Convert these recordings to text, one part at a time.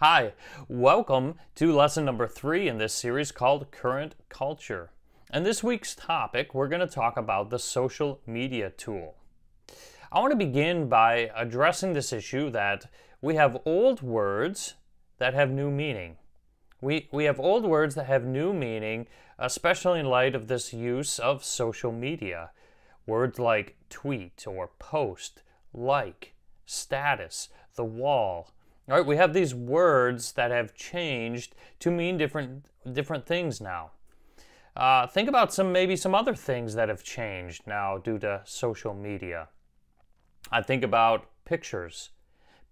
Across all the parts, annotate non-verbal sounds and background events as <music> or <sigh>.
Hi, welcome to lesson number three in this series called Current Culture. And this week's topic, we're going to talk about the social media tool. I want to begin by addressing this issue that we have old words that have new meaning. We, we have old words that have new meaning, especially in light of this use of social media. Words like tweet or post, like, status, the wall. All right, we have these words that have changed to mean different different things now. Uh, think about some maybe some other things that have changed now due to social media. I think about pictures.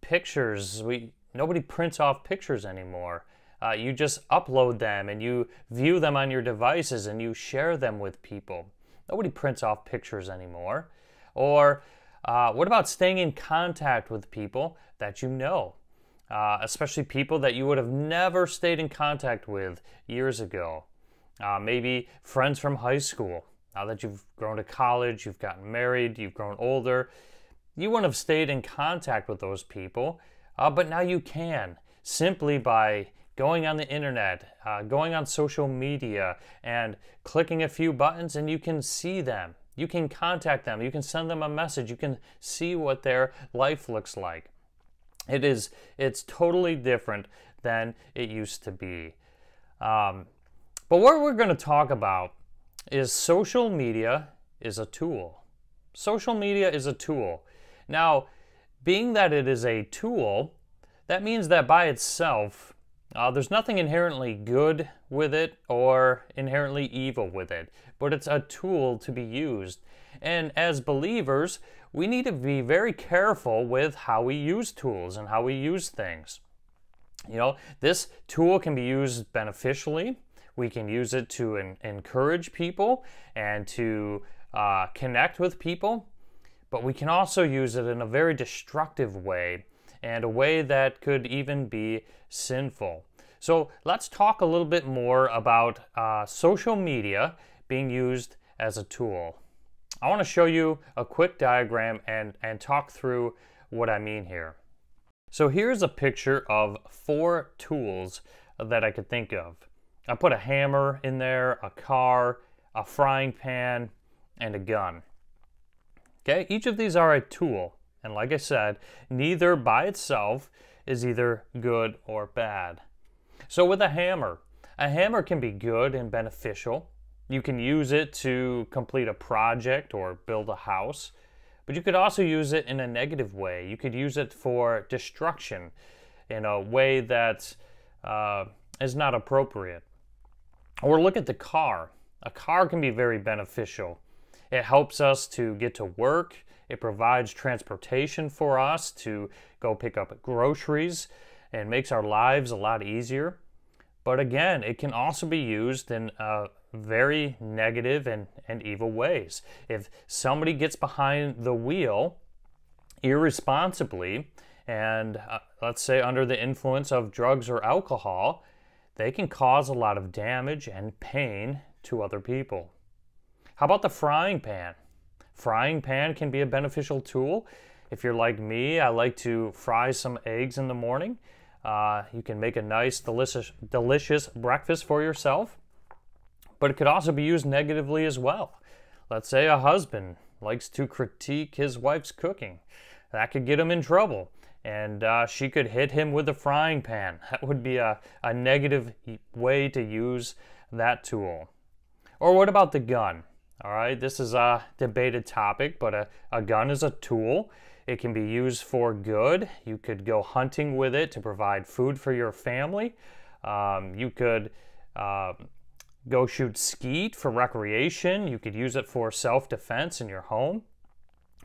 Pictures, we nobody prints off pictures anymore. Uh, you just upload them and you view them on your devices and you share them with people. Nobody prints off pictures anymore. Or uh, what about staying in contact with people that you know? Uh, especially people that you would have never stayed in contact with years ago. Uh, maybe friends from high school. Now that you've grown to college, you've gotten married, you've grown older, you wouldn't have stayed in contact with those people, uh, but now you can simply by going on the internet, uh, going on social media, and clicking a few buttons, and you can see them. You can contact them. You can send them a message. You can see what their life looks like. It is. It's totally different than it used to be. Um, but what we're going to talk about is social media is a tool. Social media is a tool. Now, being that it is a tool, that means that by itself, uh, there's nothing inherently good with it or inherently evil with it, but it's a tool to be used. And as believers, we need to be very careful with how we use tools and how we use things. You know, this tool can be used beneficially. We can use it to encourage people and to uh, connect with people, but we can also use it in a very destructive way and a way that could even be sinful. So let's talk a little bit more about uh, social media being used as a tool. I want to show you a quick diagram and, and talk through what I mean here. So here's a picture of four tools that I could think of. I put a hammer in there, a car, a frying pan, and a gun. Okay, each of these are a tool. And like I said, neither by itself is either good or bad. So with a hammer, a hammer can be good and beneficial. You can use it to complete a project or build a house, but you could also use it in a negative way. You could use it for destruction in a way that uh, is not appropriate. Or look at the car. A car can be very beneficial. It helps us to get to work. It provides transportation for us to go pick up groceries and makes our lives a lot easier. But again, it can also be used in uh, very negative and, and evil ways. If somebody gets behind the wheel irresponsibly, and uh, let's say under the influence of drugs or alcohol, they can cause a lot of damage and pain to other people. How about the frying pan? Frying pan can be a beneficial tool. If you're like me, I like to fry some eggs in the morning. Uh, you can make a nice, delicious, delicious breakfast for yourself. But it could also be used negatively as well. Let's say a husband likes to critique his wife's cooking. That could get him in trouble. And uh, she could hit him with a frying pan. <laughs> That would be a, a negative way to use that tool. Or what about the gun? All right, this is a debated topic, but a, a gun is a tool. It can be used for good. You could go hunting with it to provide food for your family. Um, you could uh, go shoot skeet for recreation. You could use it for self defense in your home.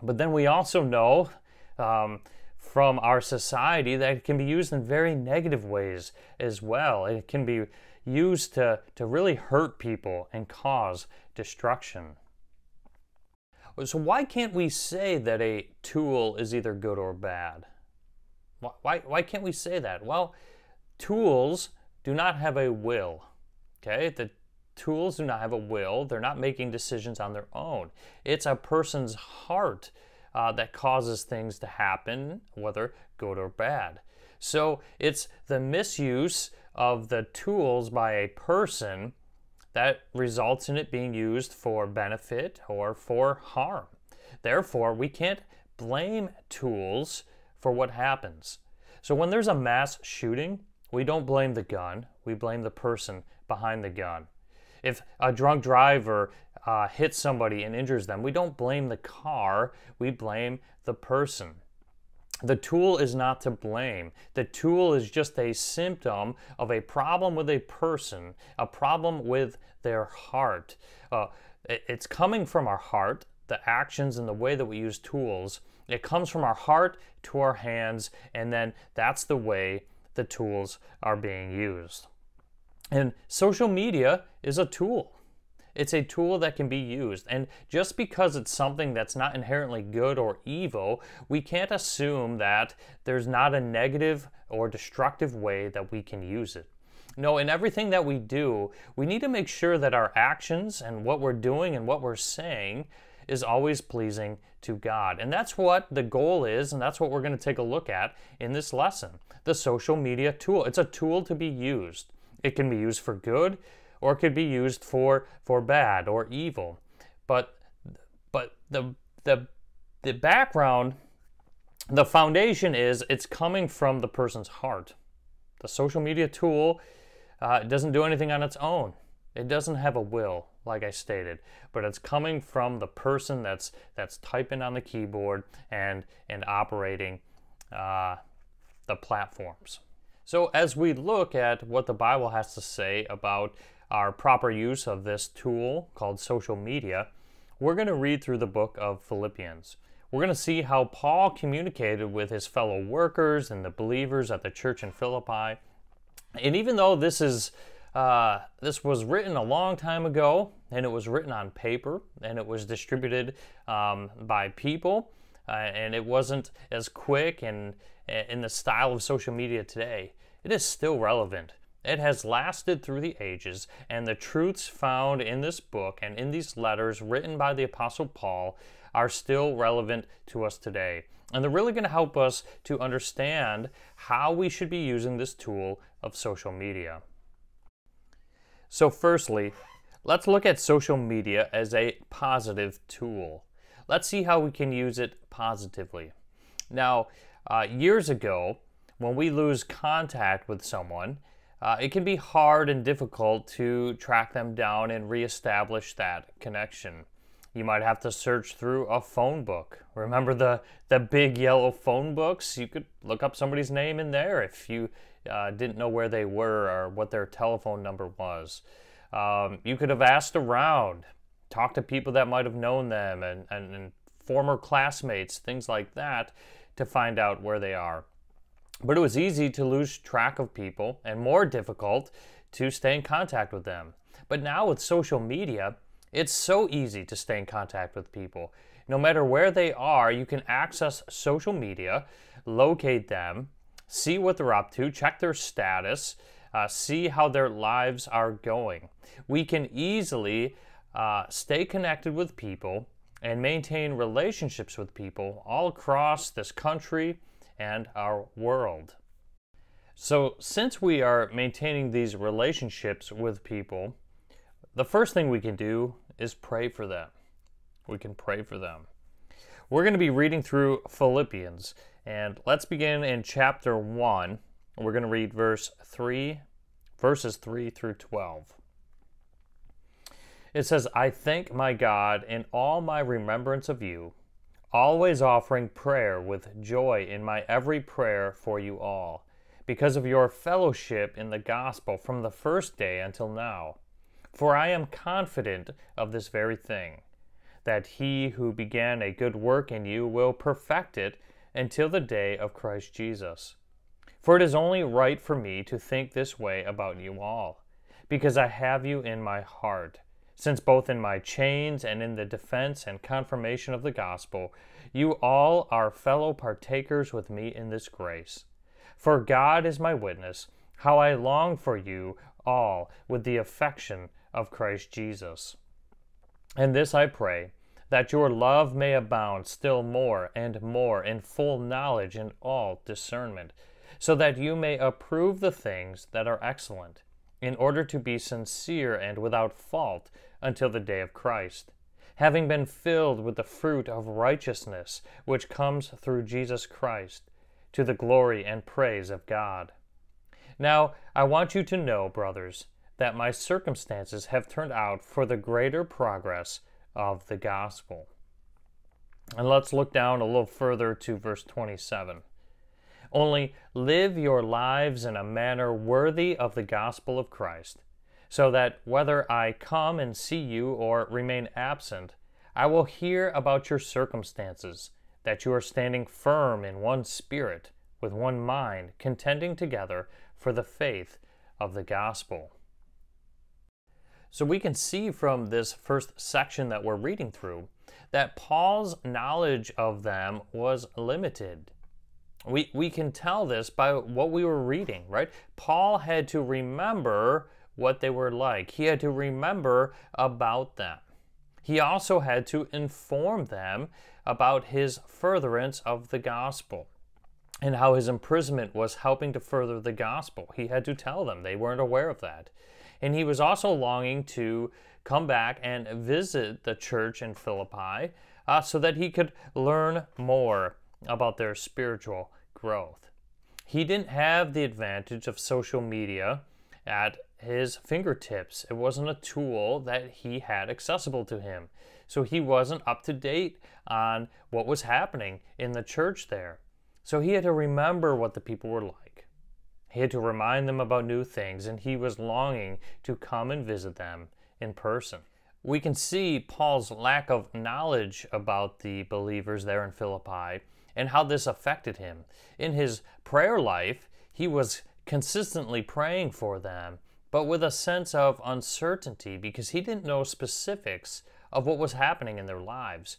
But then we also know um, from our society that it can be used in very negative ways as well. It can be used to, to really hurt people and cause destruction. So, why can't we say that a tool is either good or bad? Why, why can't we say that? Well, tools do not have a will. Okay? The tools do not have a will, they're not making decisions on their own. It's a person's heart uh, that causes things to happen, whether good or bad. So it's the misuse of the tools by a person that results in it being used for benefit or for harm. Therefore, we can't blame tools for what happens. So when there's a mass shooting, we don't blame the gun, we blame the person behind the gun. If a drunk driver uh, hits somebody and injures them, we don't blame the car, we blame the person. The tool is not to blame. The tool is just a symptom of a problem with a person, a problem with their heart. Uh, it's coming from our heart, the actions and the way that we use tools. It comes from our heart to our hands, and then that's the way the tools are being used. And social media is a tool. It's a tool that can be used. And just because it's something that's not inherently good or evil, we can't assume that there's not a negative or destructive way that we can use it. No, in everything that we do, we need to make sure that our actions and what we're doing and what we're saying is always pleasing to God. And that's what the goal is, and that's what we're going to take a look at in this lesson the social media tool. It's a tool to be used. It can be used for good, or it could be used for for bad or evil. But but the the the background, the foundation is it's coming from the person's heart. The social media tool uh, doesn't do anything on its own. It doesn't have a will, like I stated, but it's coming from the person that's that's typing on the keyboard and and operating uh, the platforms. So as we look at what the Bible has to say about our proper use of this tool called social media, we're going to read through the book of Philippians. We're going to see how Paul communicated with his fellow workers and the believers at the church in Philippi. And even though this is uh, this was written a long time ago, and it was written on paper, and it was distributed um, by people, uh, and it wasn't as quick and in the style of social media today. It is still relevant. It has lasted through the ages, and the truths found in this book and in these letters written by the Apostle Paul are still relevant to us today. And they're really going to help us to understand how we should be using this tool of social media. So, firstly, let's look at social media as a positive tool. Let's see how we can use it positively. Now, uh, years ago, when we lose contact with someone, uh, it can be hard and difficult to track them down and reestablish that connection. You might have to search through a phone book. Remember the, the big yellow phone books? You could look up somebody's name in there if you uh, didn't know where they were or what their telephone number was. Um, you could have asked around, talked to people that might have known them and, and, and former classmates, things like that, to find out where they are. But it was easy to lose track of people and more difficult to stay in contact with them. But now with social media, it's so easy to stay in contact with people. No matter where they are, you can access social media, locate them, see what they're up to, check their status, uh, see how their lives are going. We can easily uh, stay connected with people and maintain relationships with people all across this country and our world. So, since we are maintaining these relationships with people, the first thing we can do is pray for them. We can pray for them. We're going to be reading through Philippians, and let's begin in chapter 1. We're going to read verse 3, verses 3 through 12. It says, I thank my God in all my remembrance of you always offering prayer with joy in my every prayer for you all, because of your fellowship in the gospel from the first day until now. For I am confident of this very thing, that he who began a good work in you will perfect it until the day of Christ Jesus. For it is only right for me to think this way about you all, because I have you in my heart since both in my chains and in the defense and confirmation of the gospel, you all are fellow partakers with me in this grace. For God is my witness, how I long for you all with the affection of Christ Jesus. And this I pray, that your love may abound still more and more in full knowledge and all discernment so that you may approve the things that are excellent, in order to be sincere and without fault until the day of Christ, having been filled with the fruit of righteousness which comes through Jesus Christ, to the glory and praise of God. Now, I want you to know, brothers, that my circumstances have turned out for the greater progress of the gospel. And let's look down a little further to verse 27. Only live your lives in a manner worthy of the gospel of Christ, so that whether I come and see you or remain absent, I will hear about your circumstances, that you are standing firm in one spirit, with one mind, contending together for the faith of the gospel. So we can see from this first section that we're reading through that Paul's knowledge of them was limited. We, we can tell this by what we were reading, right? Paul had to remember what they were like, he had to remember about them. He also had to inform them about his furtherance of the gospel and how his imprisonment was helping to further the gospel. He had to tell them, they weren't aware of that. And he was also longing to come back and visit the church in Philippi uh, so that he could learn more about their spiritual growth. He didn't have the advantage of social media at his fingertips. It wasn't a tool that he had accessible to him. So he wasn't up to date on what was happening in the church there. So he had to remember what the people were like. He had to remind them about new things, and he was longing to come and visit them in person. We can see Paul's lack of knowledge about the believers there in Philippi and how this affected him. In his prayer life, he was consistently praying for them, but with a sense of uncertainty because he didn't know specifics of what was happening in their lives.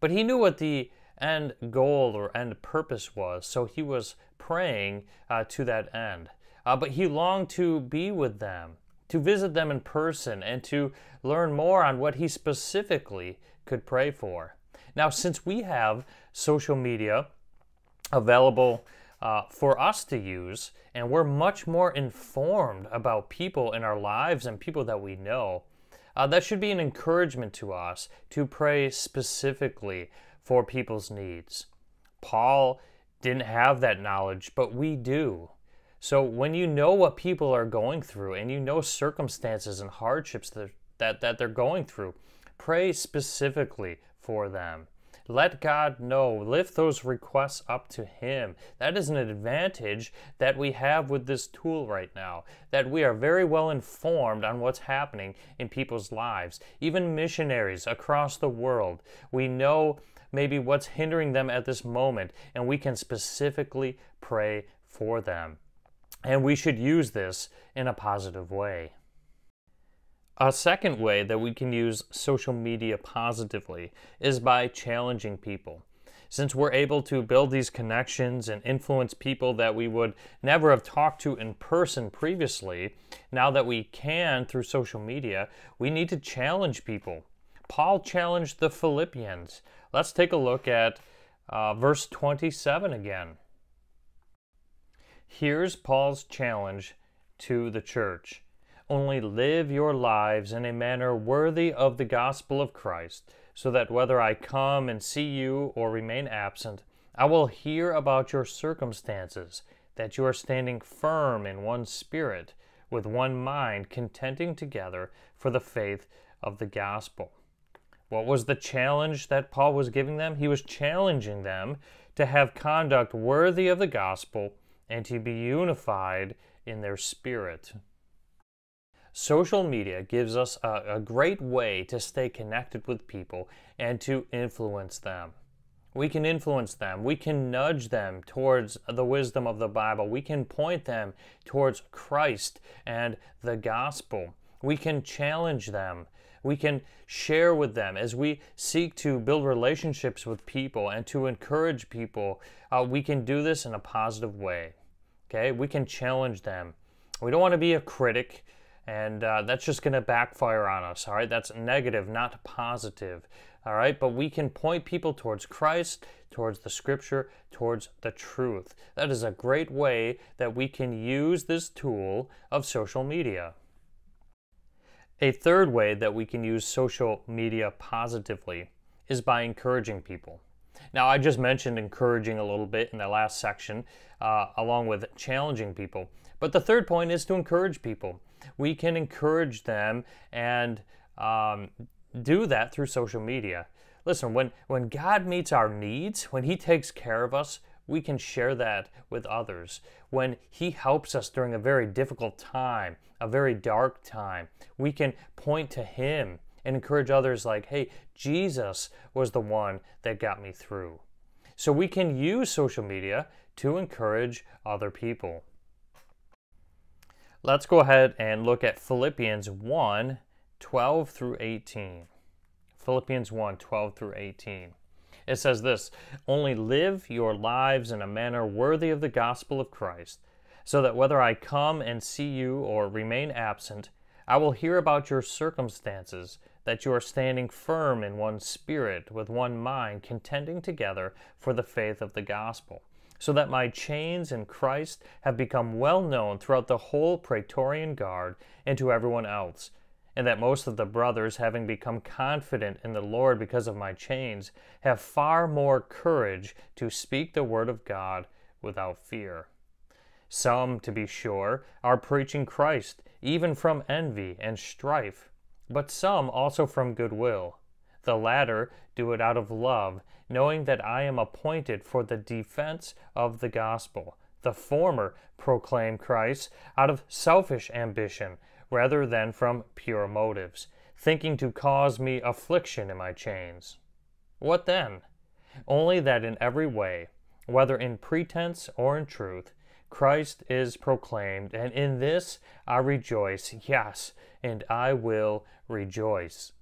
But he knew what the end goal or end purpose was, so he was praying uh, to that end. Uh, but he longed to be with them, to visit them in person, and to learn more on what he specifically could pray for. Now, since we have social media available uh, for us to use, and we're much more informed about people in our lives and people that we know, uh, that should be an encouragement to us to pray specifically for people's needs. Paul didn't have that knowledge, but we do. So when you know what people are going through and you know circumstances and hardships that, that, that they're going through, pray specifically for them. Let God know. Lift those requests up to Him. That is an advantage that we have with this tool right now, that we are very well informed on what's happening in people's lives. Even missionaries across the world, we know maybe what's hindering them at this moment, and we can specifically pray for them. And we should use this in a positive way. A second way that we can use social media positively is by challenging people. Since we're able to build these connections and influence people that we would never have talked to in person previously, now that we can through social media, we need to challenge people. Paul challenged the Philippians. Let's take a look at uh, verse 27 again. Here's Paul's challenge to the church. Only live your lives in a manner worthy of the gospel of Christ, so that whether I come and see you or remain absent, I will hear about your circumstances, that you are standing firm in one spirit, with one mind, contending together for the faith of the gospel. What was the challenge that Paul was giving them? He was challenging them to have conduct worthy of the gospel and to be unified in their spirit. Social media gives us a, a, great way to stay connected with people and to influence them. We can influence them. We can nudge them towards the wisdom of the Bible. We can point them towards Christ and the gospel. We can challenge them. We can share with them as we seek to build relationships with people and to encourage people. Uh, we can do this in a positive way. Okay? We can challenge them. We don't want to be a critic And uh, that's just going to backfire on us, all right? That's negative, not positive, all right? But we can point people towards Christ, towards the scripture, towards the truth. That is a great way that we can use this tool of social media. A third way that we can use social media positively is by encouraging people. Now, I just mentioned encouraging a little bit in the last section, uh, along with challenging people. But the third point is to encourage people. We can encourage them and um, do that through social media. Listen, when, when God meets our needs, when He takes care of us, we can share that with others. When He helps us during a very difficult time, a very dark time, we can point to Him and encourage others like, hey, Jesus was the one that got me through. So we can use social media to encourage other people. Let's go ahead and look at Philippians 1 12 through 18. Philippians 1 12 through 18. It says this Only live your lives in a manner worthy of the gospel of Christ, so that whether I come and see you or remain absent, I will hear about your circumstances, that you are standing firm in one spirit, with one mind, contending together for the faith of the gospel so that my chains in Christ have become well known throughout the whole Praetorian Guard and to everyone else, and that most of the brothers, having become confident in the Lord because of my chains, have far more courage to speak the word of God without fear. Some, to be sure, are preaching Christ, even from envy and strife, but some also from goodwill. The latter do it out of love, knowing that I am appointed for the defense of the gospel. The former proclaim Christ out of selfish ambition rather than from pure motives, thinking to cause me affliction in my chains. What then? Only that in every way, whether in pretense or in truth, Christ is proclaimed, and in this I rejoice, yes, and I will rejoice.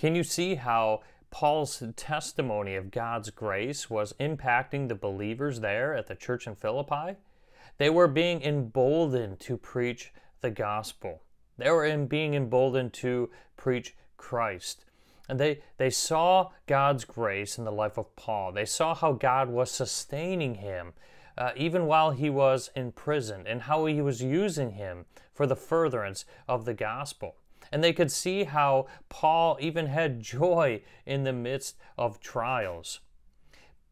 Can you see how Paul's testimony of God's grace was impacting the believers there at the church in Philippi? They were being emboldened to preach the gospel. They were in being emboldened to preach Christ. And they, they saw God's grace in the life of Paul. They saw how God was sustaining him uh, even while he was in prison and how he was using him for the furtherance of the gospel and they could see how Paul even had joy in the midst of trials.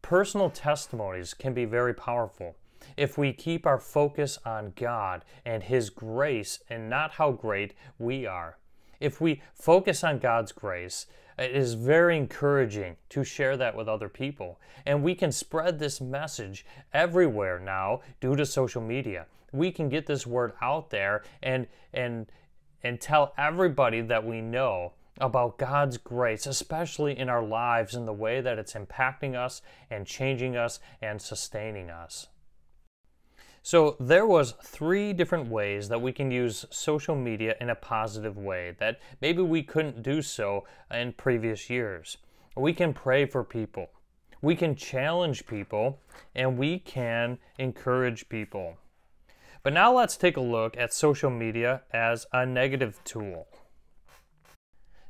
Personal testimonies can be very powerful if we keep our focus on God and His grace and not how great we are. If we focus on God's grace, it is very encouraging to share that with other people. And we can spread this message everywhere now due to social media. We can get this word out there and and and tell everybody that we know about God's grace, especially in our lives, in the way that it's impacting us and changing us and sustaining us. So there was three different ways that we can use social media in a positive way that maybe we couldn't do so in previous years. We can pray for people. We can challenge people and we can encourage people. But now let's take a look at social media as a negative tool.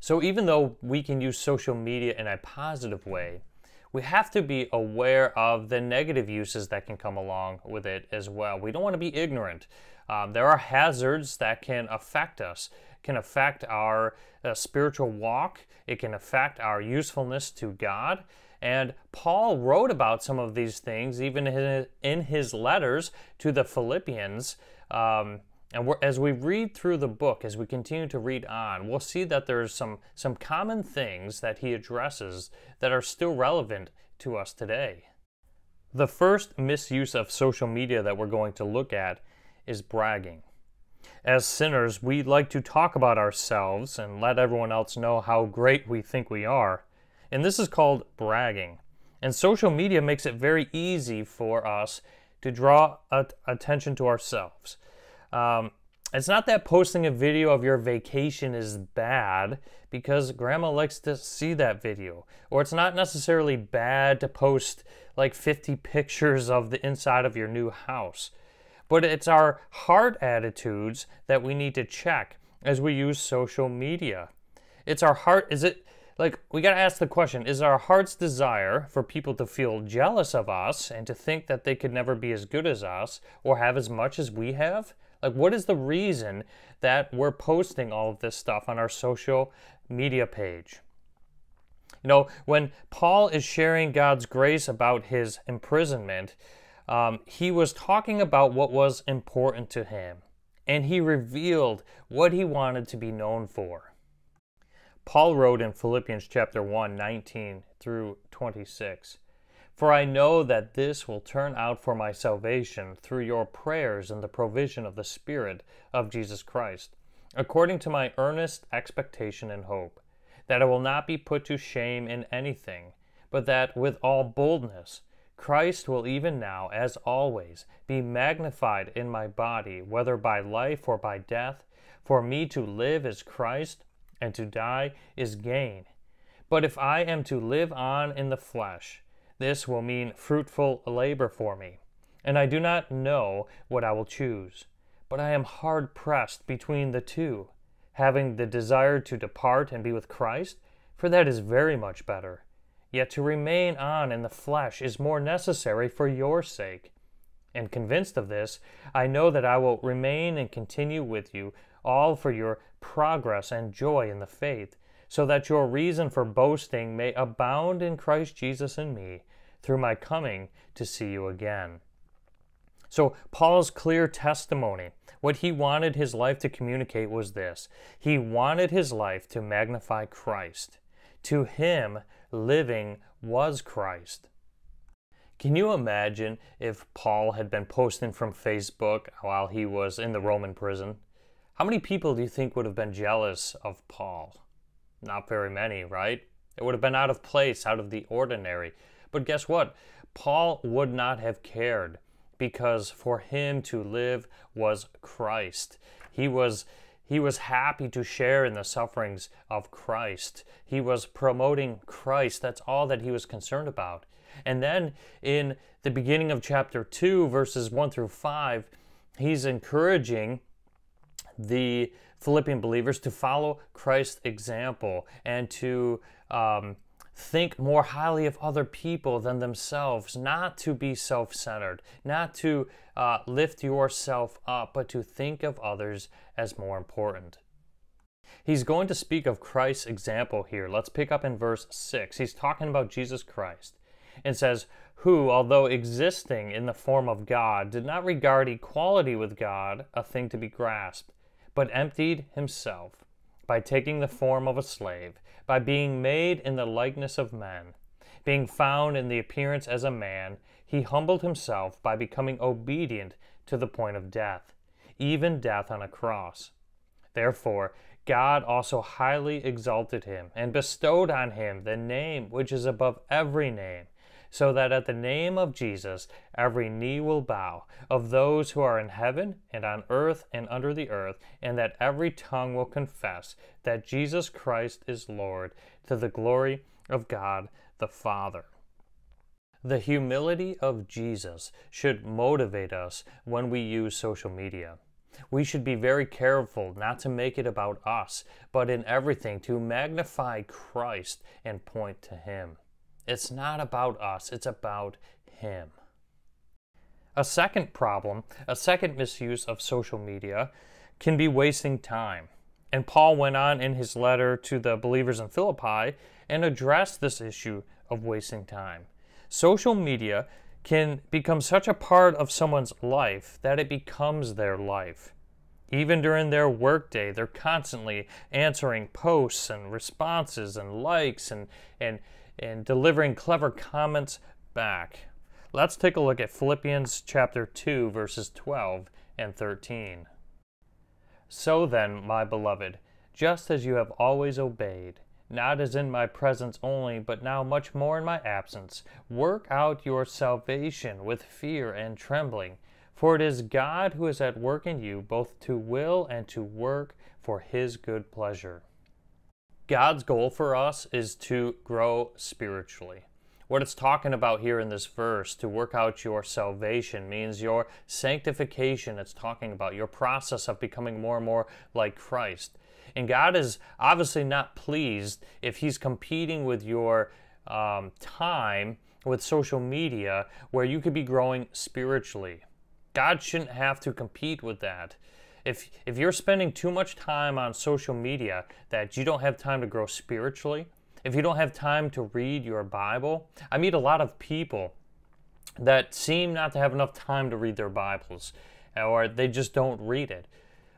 So even though we can use social media in a positive way, we have to be aware of the negative uses that can come along with it as well. We don't want to be ignorant. Um, there are hazards that can affect us, can affect our uh, spiritual walk, it can affect our usefulness to God, and Paul wrote about some of these things even in his letters to the Philippians. Um, and as we read through the book, as we continue to read on, we'll see that there's some, some common things that he addresses that are still relevant to us today. The first misuse of social media that we're going to look at is bragging. As sinners, we like to talk about ourselves and let everyone else know how great we think we are and this is called bragging. And social media makes it very easy for us to draw attention to ourselves. Um, it's not that posting a video of your vacation is bad because grandma likes to see that video. Or it's not necessarily bad to post like 50 pictures of the inside of your new house. but it's our heart attitudes that we need to check as we use social media. It's our heart, is it like we got to ask the question is our heart's desire for people to feel jealous of us and to think that they could never be as good as us or have as much as we have? Like, what is the reason that we're posting all of this stuff on our social media page? You know, when Paul is sharing God's grace about his imprisonment, um, he was talking about what was important to him, and he revealed what he wanted to be known for. Paul wrote in Philippians chapter 1, 19 through 26. For I know that this will turn out for my salvation through your prayers and the provision of the Spirit of Jesus Christ, according to my earnest expectation and hope, that I will not be put to shame in anything, but that with all boldness Christ will even now, as always, be magnified in my body, whether by life or by death. For me to live is Christ, and to die is gain. But if I am to live on in the flesh, this will mean fruitful labor for me, and I do not know what I will choose. But I am hard pressed between the two, having the desire to depart and be with Christ, for that is very much better. Yet to remain on in the flesh is more necessary for your sake. And convinced of this, I know that I will remain and continue with you, all for your progress and joy in the faith so that your reason for boasting may abound in Christ Jesus in me through my coming to see you again. So, Paul's clear testimony, what he wanted his life to communicate was this he wanted his life to magnify Christ. To him, living was Christ. Can you imagine if Paul had been posting from Facebook while he was in the Roman prison? How many people do you think would have been jealous of Paul? Not very many, right? It would have been out of place, out of the ordinary. But guess what? Paul would not have cared because for him to live was Christ. He was he was happy to share in the sufferings of Christ. He was promoting Christ. That's all that he was concerned about. And then in the beginning of chapter 2 verses 1 through 5, he's encouraging the Philippian believers to follow Christ's example and to um, think more highly of other people than themselves, not to be self centered, not to uh, lift yourself up, but to think of others as more important. He's going to speak of Christ's example here. Let's pick up in verse 6. He's talking about Jesus Christ and says, Who, although existing in the form of God, did not regard equality with God a thing to be grasped but emptied himself by taking the form of a slave, by being made in the likeness of men. Being found in the appearance as a man, he humbled himself by becoming obedient to the point of death, even death on a cross. Therefore, God also highly exalted him and bestowed on him the name which is above every name so that at the name of Jesus every knee will bow, of those who are in heaven and on earth and under the earth, and that every tongue will confess that Jesus Christ is Lord, to the glory of God the Father. The humility of Jesus should motivate us when we use social media. We should be very careful not to make it about us, but in everything to magnify Christ and point to Him. It's not about us, it's about Him. A second problem, a second misuse of social media, can be wasting time. And Paul went on in his letter to the believers in Philippi and addressed this issue of wasting time. Social media can become such a part of someone's life that it becomes their life. Even during their workday, they're constantly answering posts and responses and likes and, and and delivering clever comments back. Let's take a look at Philippians chapter 2 verses 12 and 13. So then, my beloved, just as you have always obeyed, not as in my presence only, but now much more in my absence, work out your salvation with fear and trembling, for it is God who is at work in you both to will and to work for his good pleasure. God's goal for us is to grow spiritually. What it's talking about here in this verse, to work out your salvation, means your sanctification. It's talking about your process of becoming more and more like Christ. And God is obviously not pleased if He's competing with your um, time with social media where you could be growing spiritually. God shouldn't have to compete with that. If, if you're spending too much time on social media that you don't have time to grow spiritually, if you don't have time to read your Bible, I meet a lot of people that seem not to have enough time to read their Bibles or they just don't read it.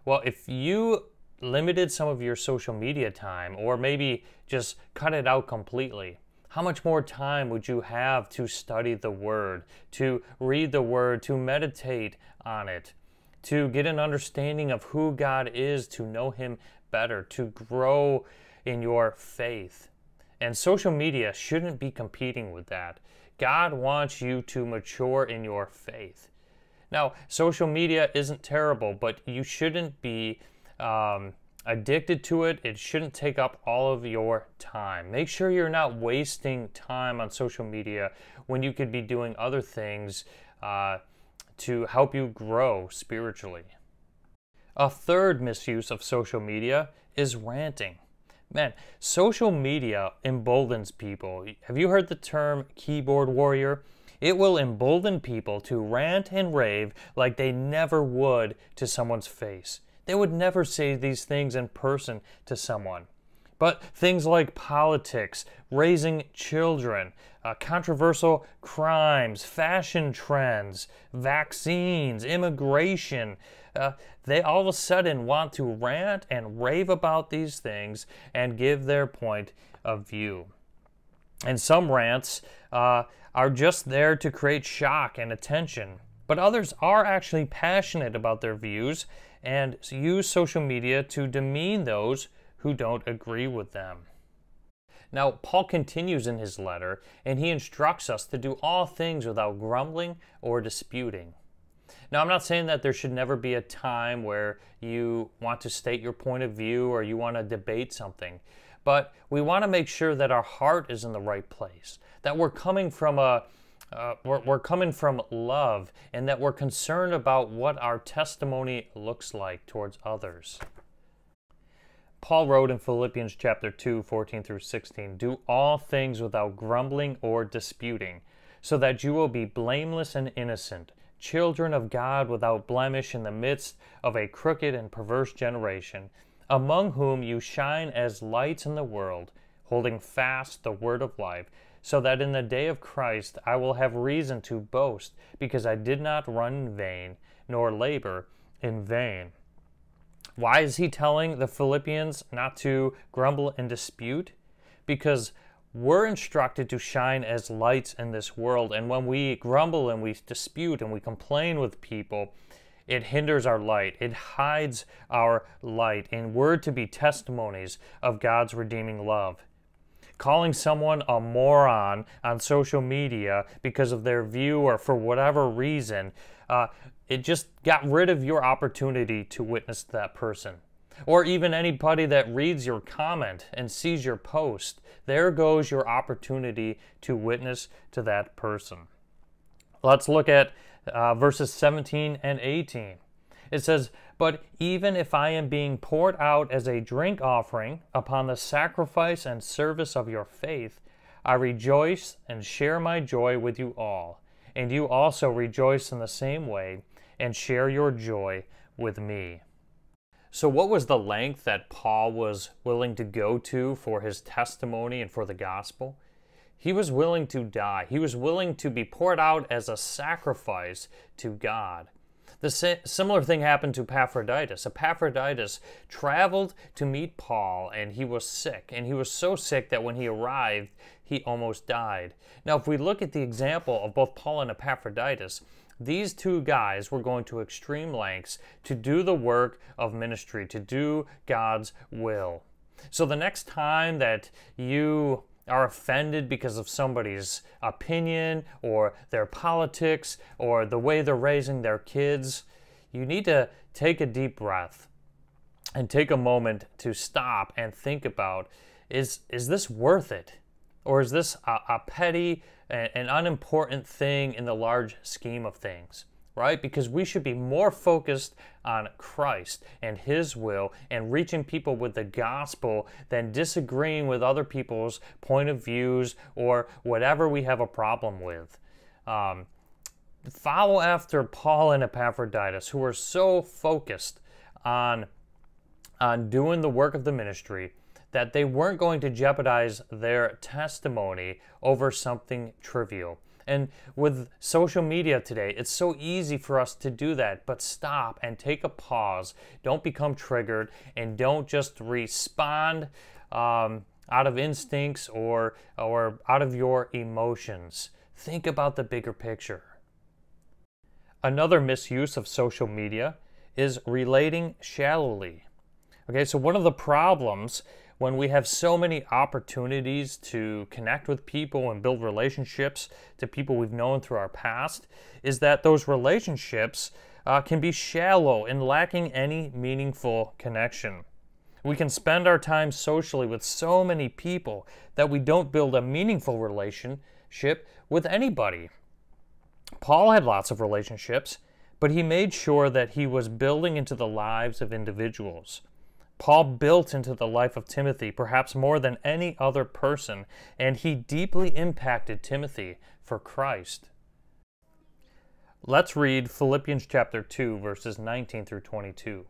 Well, if you limited some of your social media time or maybe just cut it out completely, how much more time would you have to study the Word, to read the Word, to meditate on it, to get an understanding of who God is, to know Him better, to grow in your faith? And social media shouldn't be competing with that. God wants you to mature in your faith. Now, social media isn't terrible, but you shouldn't be um, addicted to it. It shouldn't take up all of your time. Make sure you're not wasting time on social media when you could be doing other things uh, to help you grow spiritually. A third misuse of social media is ranting. Man, social media emboldens people. Have you heard the term keyboard warrior? It will embolden people to rant and rave like they never would to someone's face. They would never say these things in person to someone. But things like politics, raising children, uh, controversial crimes, fashion trends, vaccines, immigration, uh, they all of a sudden want to rant and rave about these things and give their point of view. And some rants uh, are just there to create shock and attention, but others are actually passionate about their views and use social media to demean those who don't agree with them. Now, Paul continues in his letter, and he instructs us to do all things without grumbling or disputing. Now, I'm not saying that there should never be a time where you want to state your point of view or you want to debate something, but we want to make sure that our heart is in the right place, that we're coming from a uh, we're, we're coming from love and that we're concerned about what our testimony looks like towards others. Paul wrote in Philippians chapter 2, 14 through 16, Do all things without grumbling or disputing, so that you will be blameless and innocent, children of God without blemish in the midst of a crooked and perverse generation, among whom you shine as lights in the world, holding fast the word of life, so that in the day of Christ I will have reason to boast, because I did not run in vain, nor labor in vain. Why is he telling the Philippians not to grumble and dispute? Because we're instructed to shine as lights in this world. And when we grumble and we dispute and we complain with people, it hinders our light. It hides our light. And we're to be testimonies of God's redeeming love. Calling someone a moron on social media because of their view or for whatever reason uh, it just got rid of your opportunity to witness that person. Or even anybody that reads your comment and sees your post. There goes your opportunity to witness to that person. Let's look at uh, verses 17 and 18. It says, But even if I am being poured out as a drink offering upon the sacrifice and service of your faith, I rejoice and share my joy with you all and you also rejoice in the same way and share your joy with me. So, what was the length that Paul was willing to go to for his testimony and for the gospel? He was willing to die. He was willing to be poured out as a sacrifice to God. The similar thing happened to Epaphroditus. Epaphroditus traveled to meet Paul and he was sick. And he was so sick that when he arrived, he almost died. Now, if we look at the example of both Paul and Epaphroditus, these two guys were going to extreme lengths to do the work of ministry, to do God's will. So the next time that you are offended because of somebody's opinion or their politics or the way they're raising their kids, you need to take a deep breath and take a moment to stop and think about is, is this worth it? Or is this a, a petty and unimportant thing in the large scheme of things? Right? Because we should be more focused on Christ and His will and reaching people with the gospel than disagreeing with other people's point of views or whatever we have a problem with. Um, follow after Paul and Epaphroditus, who are so focused on, on doing the work of the ministry that they weren't going to jeopardize their testimony over something trivial. And with social media today, it's so easy for us to do that. But stop and take a pause. Don't become triggered and don't just respond um, out of instincts or, or out of your emotions. Think about the bigger picture. Another misuse of social media is relating shallowly. Okay, so one of the problems when we have so many opportunities to connect with people and build relationships to people we've known through our past is that those relationships uh, can be shallow and lacking any meaningful connection. We can spend our time socially with so many people that we don't build a meaningful relationship with anybody. Paul had lots of relationships, but he made sure that he was building into the lives of individuals. Paul built into the life of Timothy perhaps more than any other person, and he deeply impacted Timothy for Christ. Let's read Philippians chapter 2, verses 19 through 22.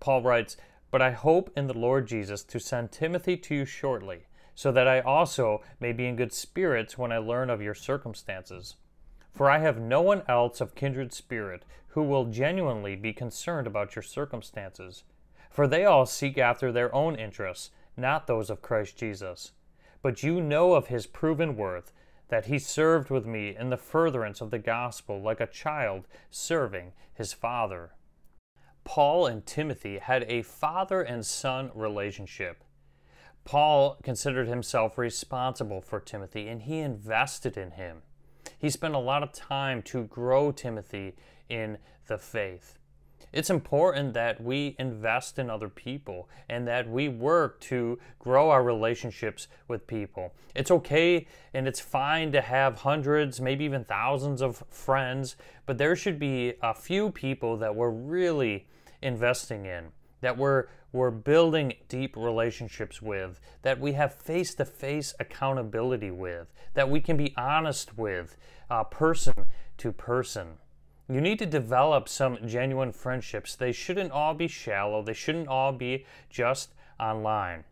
Paul writes, But I hope in the Lord Jesus to send Timothy to you shortly, so that I also may be in good spirits when I learn of your circumstances for I have no one else of kindred spirit who will genuinely be concerned about your circumstances. For they all seek after their own interests, not those of Christ Jesus. But you know of his proven worth, that he served with me in the furtherance of the gospel like a child serving his father. Paul and Timothy had a father and son relationship. Paul considered himself responsible for Timothy and he invested in him. He spent a lot of time to grow Timothy in the faith. It's important that we invest in other people and that we work to grow our relationships with people. It's okay and it's fine to have hundreds, maybe even thousands of friends, but there should be a few people that we're really investing in that we're, we're building deep relationships with, that we have face to face accountability with, that we can be honest with, uh, person to person. You need to develop some genuine friendships. They shouldn't all be shallow, they shouldn't all be just online.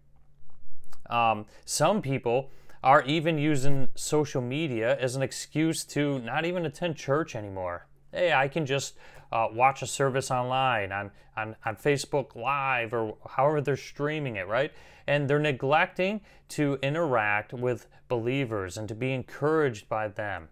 Um, some people are even using social media as an excuse to not even attend church anymore. Hey, I can just uh, watch a service online on, on, on Facebook Live or however they're streaming it, right? And they're neglecting to interact with believers and to be encouraged by them.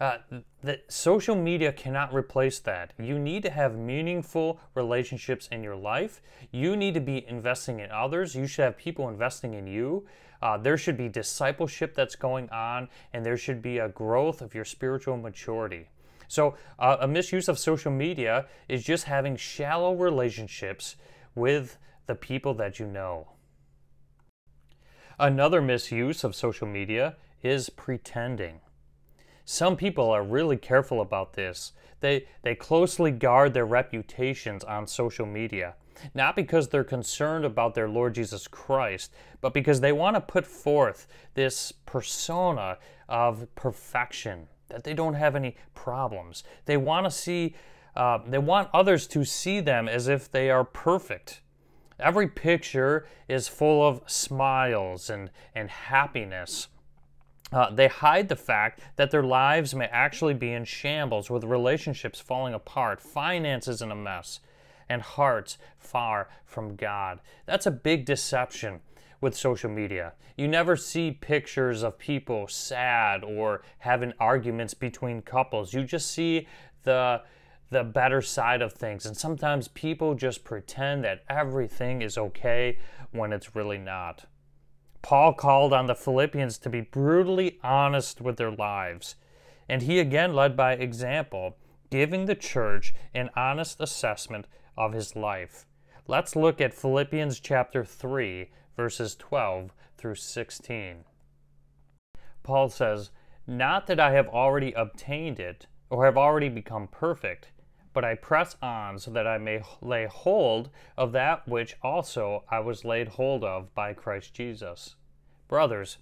Uh, the social media cannot replace that. You need to have meaningful relationships in your life. You need to be investing in others. You should have people investing in you. Uh, there should be discipleship that's going on, and there should be a growth of your spiritual maturity. So, uh, a misuse of social media is just having shallow relationships with the people that you know. Another misuse of social media is pretending. Some people are really careful about this. They, they closely guard their reputations on social media, not because they're concerned about their Lord Jesus Christ, but because they want to put forth this persona of perfection that they don't have any problems. They want to see, uh, they want others to see them as if they are perfect. Every picture is full of smiles and, and happiness. Uh, they hide the fact that their lives may actually be in shambles with relationships falling apart, finances in a mess, and hearts far from God. That's a big deception with social media. You never see pictures of people sad or having arguments between couples. You just see the the better side of things. And sometimes people just pretend that everything is okay when it's really not. Paul called on the Philippians to be brutally honest with their lives. And he again led by example, giving the church an honest assessment of his life. Let's look at Philippians chapter 3, verses 12 through 16. Paul says, Not that I have already obtained it or have already become perfect, but I press on so that I may lay hold of that which also I was laid hold of by Christ Jesus. Brothers,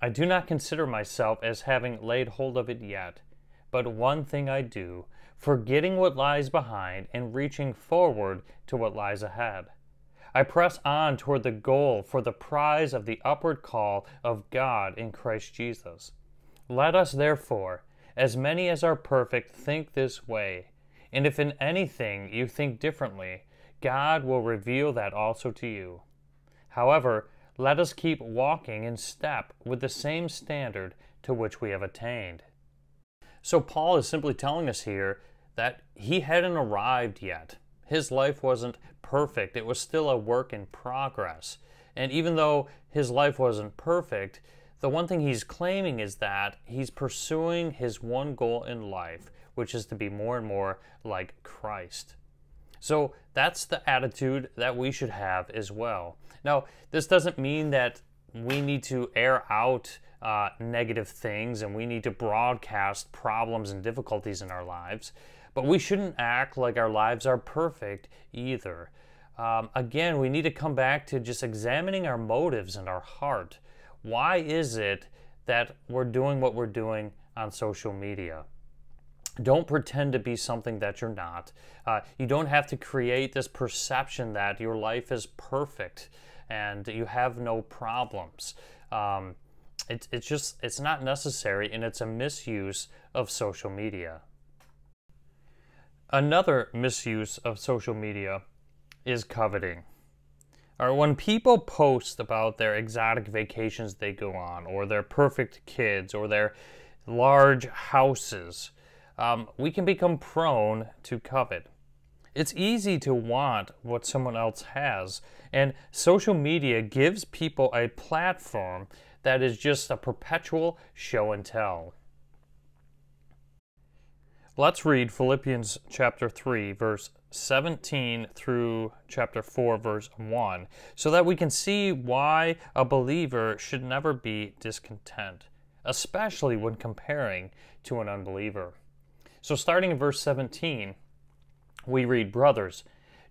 I do not consider myself as having laid hold of it yet, but one thing I do, forgetting what lies behind and reaching forward to what lies ahead. I press on toward the goal for the prize of the upward call of God in Christ Jesus. Let us therefore, as many as are perfect, think this way and if in anything you think differently, God will reveal that also to you. However, let us keep walking in step with the same standard to which we have attained. So, Paul is simply telling us here that he hadn't arrived yet. His life wasn't perfect, it was still a work in progress. And even though his life wasn't perfect, the one thing he's claiming is that he's pursuing his one goal in life, which is to be more and more like Christ. So that's the attitude that we should have as well. Now, this doesn't mean that we need to air out uh, negative things and we need to broadcast problems and difficulties in our lives, but we shouldn't act like our lives are perfect either. Um, again, we need to come back to just examining our motives and our heart. Why is it that we're doing what we're doing on social media? Don't pretend to be something that you're not. Uh, you don't have to create this perception that your life is perfect and you have no problems. Um, it, it's just, it's not necessary and it's a misuse of social media. Another misuse of social media is coveting. Or when people post about their exotic vacations they go on, or their perfect kids, or their large houses, um, we can become prone to covet. It's easy to want what someone else has, and social media gives people a platform that is just a perpetual show and tell. Let's read Philippians chapter 3, verse 17 through chapter 4, verse 1, so that we can see why a believer should never be discontent, especially when comparing to an unbeliever. So, starting in verse 17, we read, Brothers,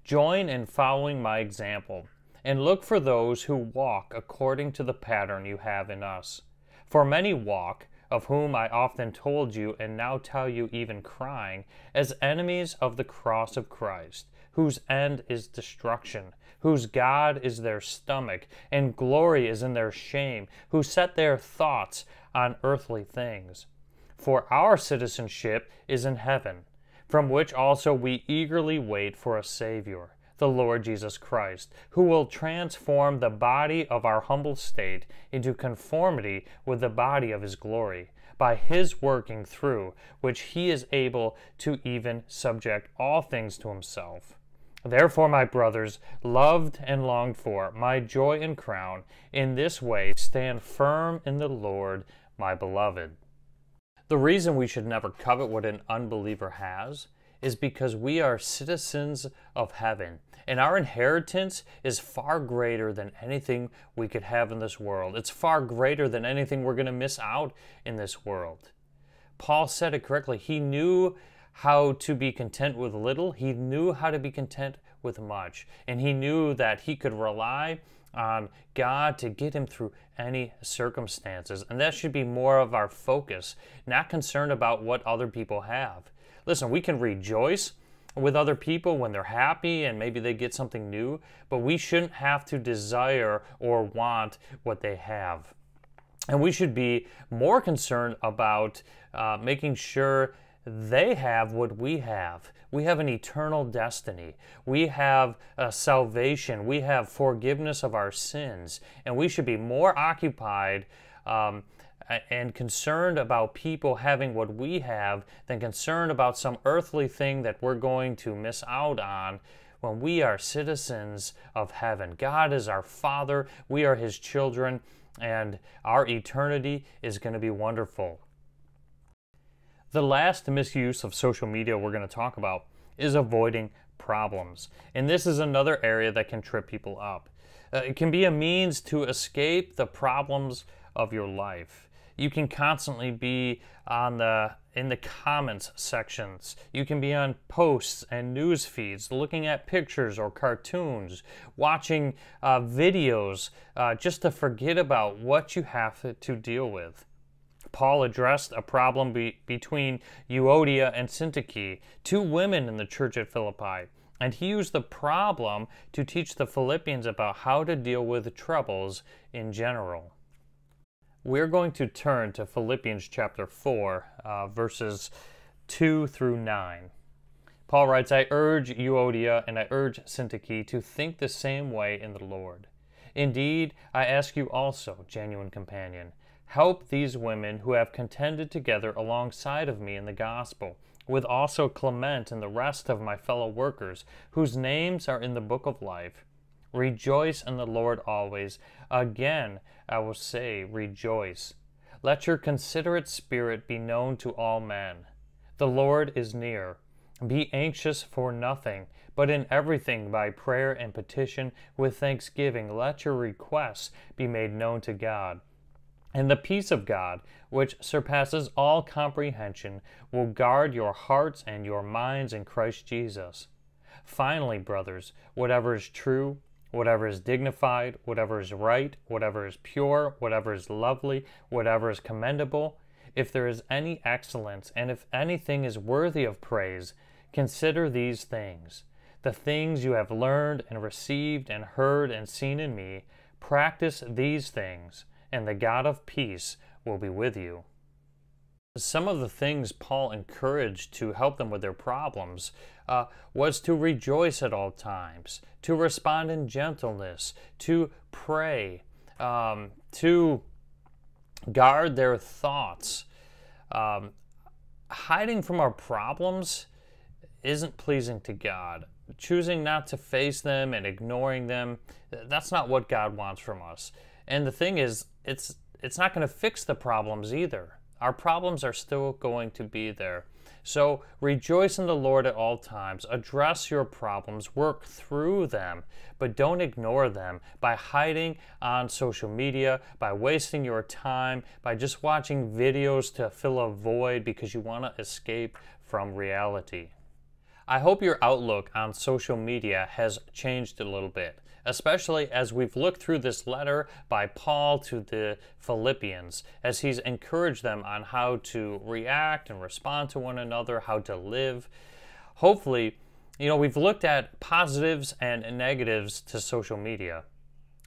join in following my example, and look for those who walk according to the pattern you have in us. For many walk, of whom I often told you, and now tell you even crying, as enemies of the cross of Christ, whose end is destruction, whose God is their stomach, and glory is in their shame, who set their thoughts on earthly things. For our citizenship is in heaven, from which also we eagerly wait for a Savior, the Lord Jesus Christ, who will transform the body of our humble state into conformity with the body of his glory, by his working through which he is able to even subject all things to himself. Therefore, my brothers, loved and longed for, my joy and crown, in this way stand firm in the Lord, my beloved. The reason we should never covet what an unbeliever has is because we are citizens of heaven, and our inheritance is far greater than anything we could have in this world. It's far greater than anything we're going to miss out in this world. Paul said it correctly. He knew how to be content with little, he knew how to be content with much, and he knew that he could rely on God to get him through any circumstances. And that should be more of our focus, not concerned about what other people have. Listen, we can rejoice with other people when they're happy and maybe they get something new, but we shouldn't have to desire or want what they have. And we should be more concerned about uh, making sure they have what we have. We have an eternal destiny. We have a salvation. We have forgiveness of our sins. And we should be more occupied um, and concerned about people having what we have than concerned about some earthly thing that we're going to miss out on when we are citizens of heaven. God is our Father, we are His children, and our eternity is going to be wonderful. The last misuse of social media we're going to talk about is avoiding problems. And this is another area that can trip people up. Uh, it can be a means to escape the problems of your life. You can constantly be on the in the comments sections. You can be on posts and news feeds, looking at pictures or cartoons, watching uh, videos, uh, just to forget about what you have to deal with. Paul addressed a problem be- between Euodia and Syntyche, two women in the church at Philippi, and he used the problem to teach the Philippians about how to deal with troubles in general. We're going to turn to Philippians chapter 4, uh, verses 2 through 9. Paul writes, I urge Euodia and I urge Syntyche to think the same way in the Lord. Indeed, I ask you also, genuine companion, help these women who have contended together alongside of me in the gospel, with also Clement and the rest of my fellow workers, whose names are in the book of life. Rejoice in the Lord always. Again, I will say, rejoice. Let your considerate spirit be known to all men. The Lord is near. Be anxious for nothing, but in everything by prayer and petition with thanksgiving let your requests be made known to God. And the peace of God, which surpasses all comprehension, will guard your hearts and your minds in Christ Jesus. Finally, brothers, whatever is true, whatever is dignified, whatever is right, whatever is pure, whatever is lovely, whatever is commendable, if there is any excellence, and if anything is worthy of praise, consider these things. The things you have learned and received and heard and seen in me, practice these things, and the God of peace will be with you. Some of the things Paul encouraged to help them with their problems uh, was to rejoice at all times, to respond in gentleness, to pray, um, to guard their thoughts. Um, hiding from our problems isn't pleasing to God. Choosing not to face them and ignoring them, that's not what God wants from us. And the thing is, it's it's not going to fix the problems either. Our problems are still going to be there. So rejoice in the Lord at all times. Address your problems, work through them, but don't ignore them by hiding on social media, by wasting your time, by just watching videos to fill a void because you want to escape from reality. I hope your outlook on social media has changed a little bit especially as we've looked through this letter by Paul to the Philippians, as he's encouraged them on how to react and respond to one another, how to live. Hopefully, you know, we've looked at positives and negatives to social media.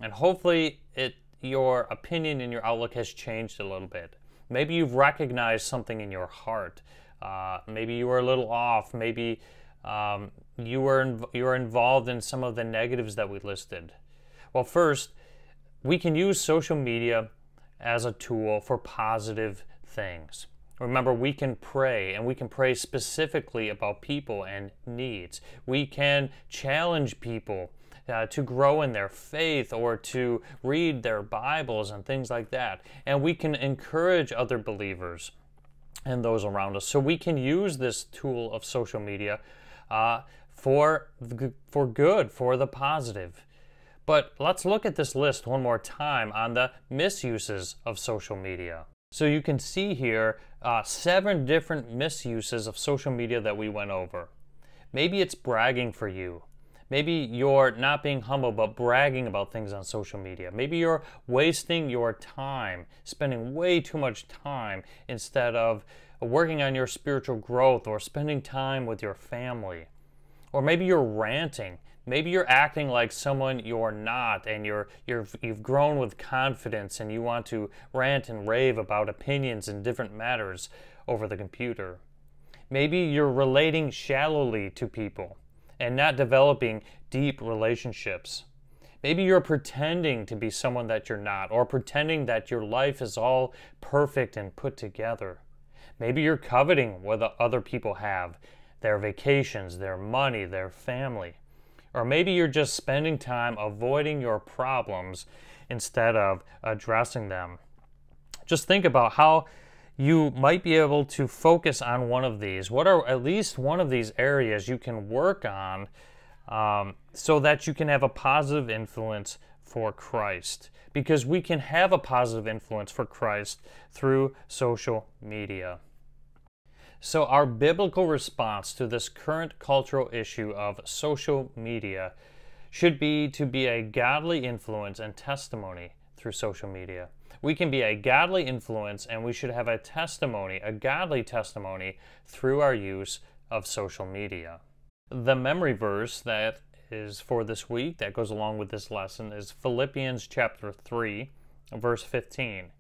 And hopefully it your opinion and your outlook has changed a little bit. Maybe you've recognized something in your heart. Uh, maybe you were a little off. Maybe um, you were inv- you were involved in some of the negatives that we listed. Well, first, we can use social media as a tool for positive things. Remember, we can pray and we can pray specifically about people and needs. We can challenge people uh, to grow in their faith or to read their Bibles and things like that. And we can encourage other believers and those around us. So we can use this tool of social media uh, for, for good, for the positive. But let's look at this list one more time on the misuses of social media. So you can see here uh, seven different misuses of social media that we went over. Maybe it's bragging for you. Maybe you're not being humble but bragging about things on social media. Maybe you're wasting your time, spending way too much time instead of working on your spiritual growth or spending time with your family. Or maybe you're ranting. Maybe you're acting like someone you're not and you're, you're, you've grown with confidence and you want to rant and rave about opinions in different matters over the computer. Maybe you're relating shallowly to people and not developing deep relationships. Maybe you're pretending to be someone that you're not, or pretending that your life is all perfect and put together. Maybe you're coveting what other people have their vacations, their money, their family. Or maybe you're just spending time avoiding your problems instead of addressing them. Just think about how you might be able to focus on one of these. What are at least one of these areas you can work on um, so that you can have a positive influence for Christ. Because we can have a positive influence for Christ through social media. So, our biblical response to this current cultural issue of social media should be to be a godly influence and testimony through social media. We can be a godly influence and we should have a testimony, a godly testimony, through our use of social media. The memory verse that is for this week that goes along with this lesson is Philippians chapter 3, verse 15.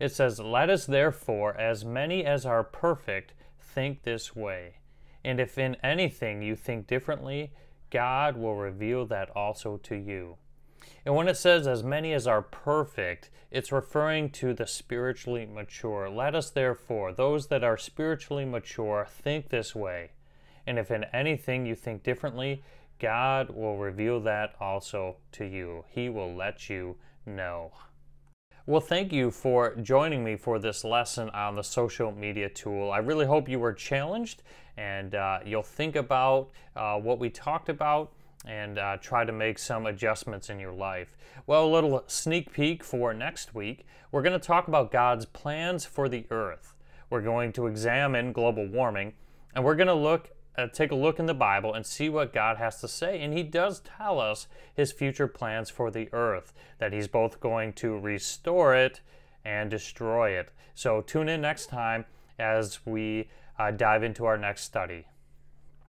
It says, Let us therefore, as many as are perfect, think this way. And if in anything you think differently, God will reveal that also to you. And when it says as many as are perfect, it's referring to the spiritually mature. Let us therefore, those that are spiritually mature, think this way. And if in anything you think differently, God will reveal that also to you. He will let you know. Well, thank you for joining me for this lesson on the social media tool. I really hope you were challenged and uh, you'll think about uh, what we talked about and uh, try to make some adjustments in your life. Well, a little sneak peek for next week. We're going to talk about God's plans for the earth. We're going to examine global warming and we're going to look uh, take a look in the Bible and see what God has to say. And He does tell us His future plans for the earth, that He's both going to restore it and destroy it. So tune in next time as we uh, dive into our next study.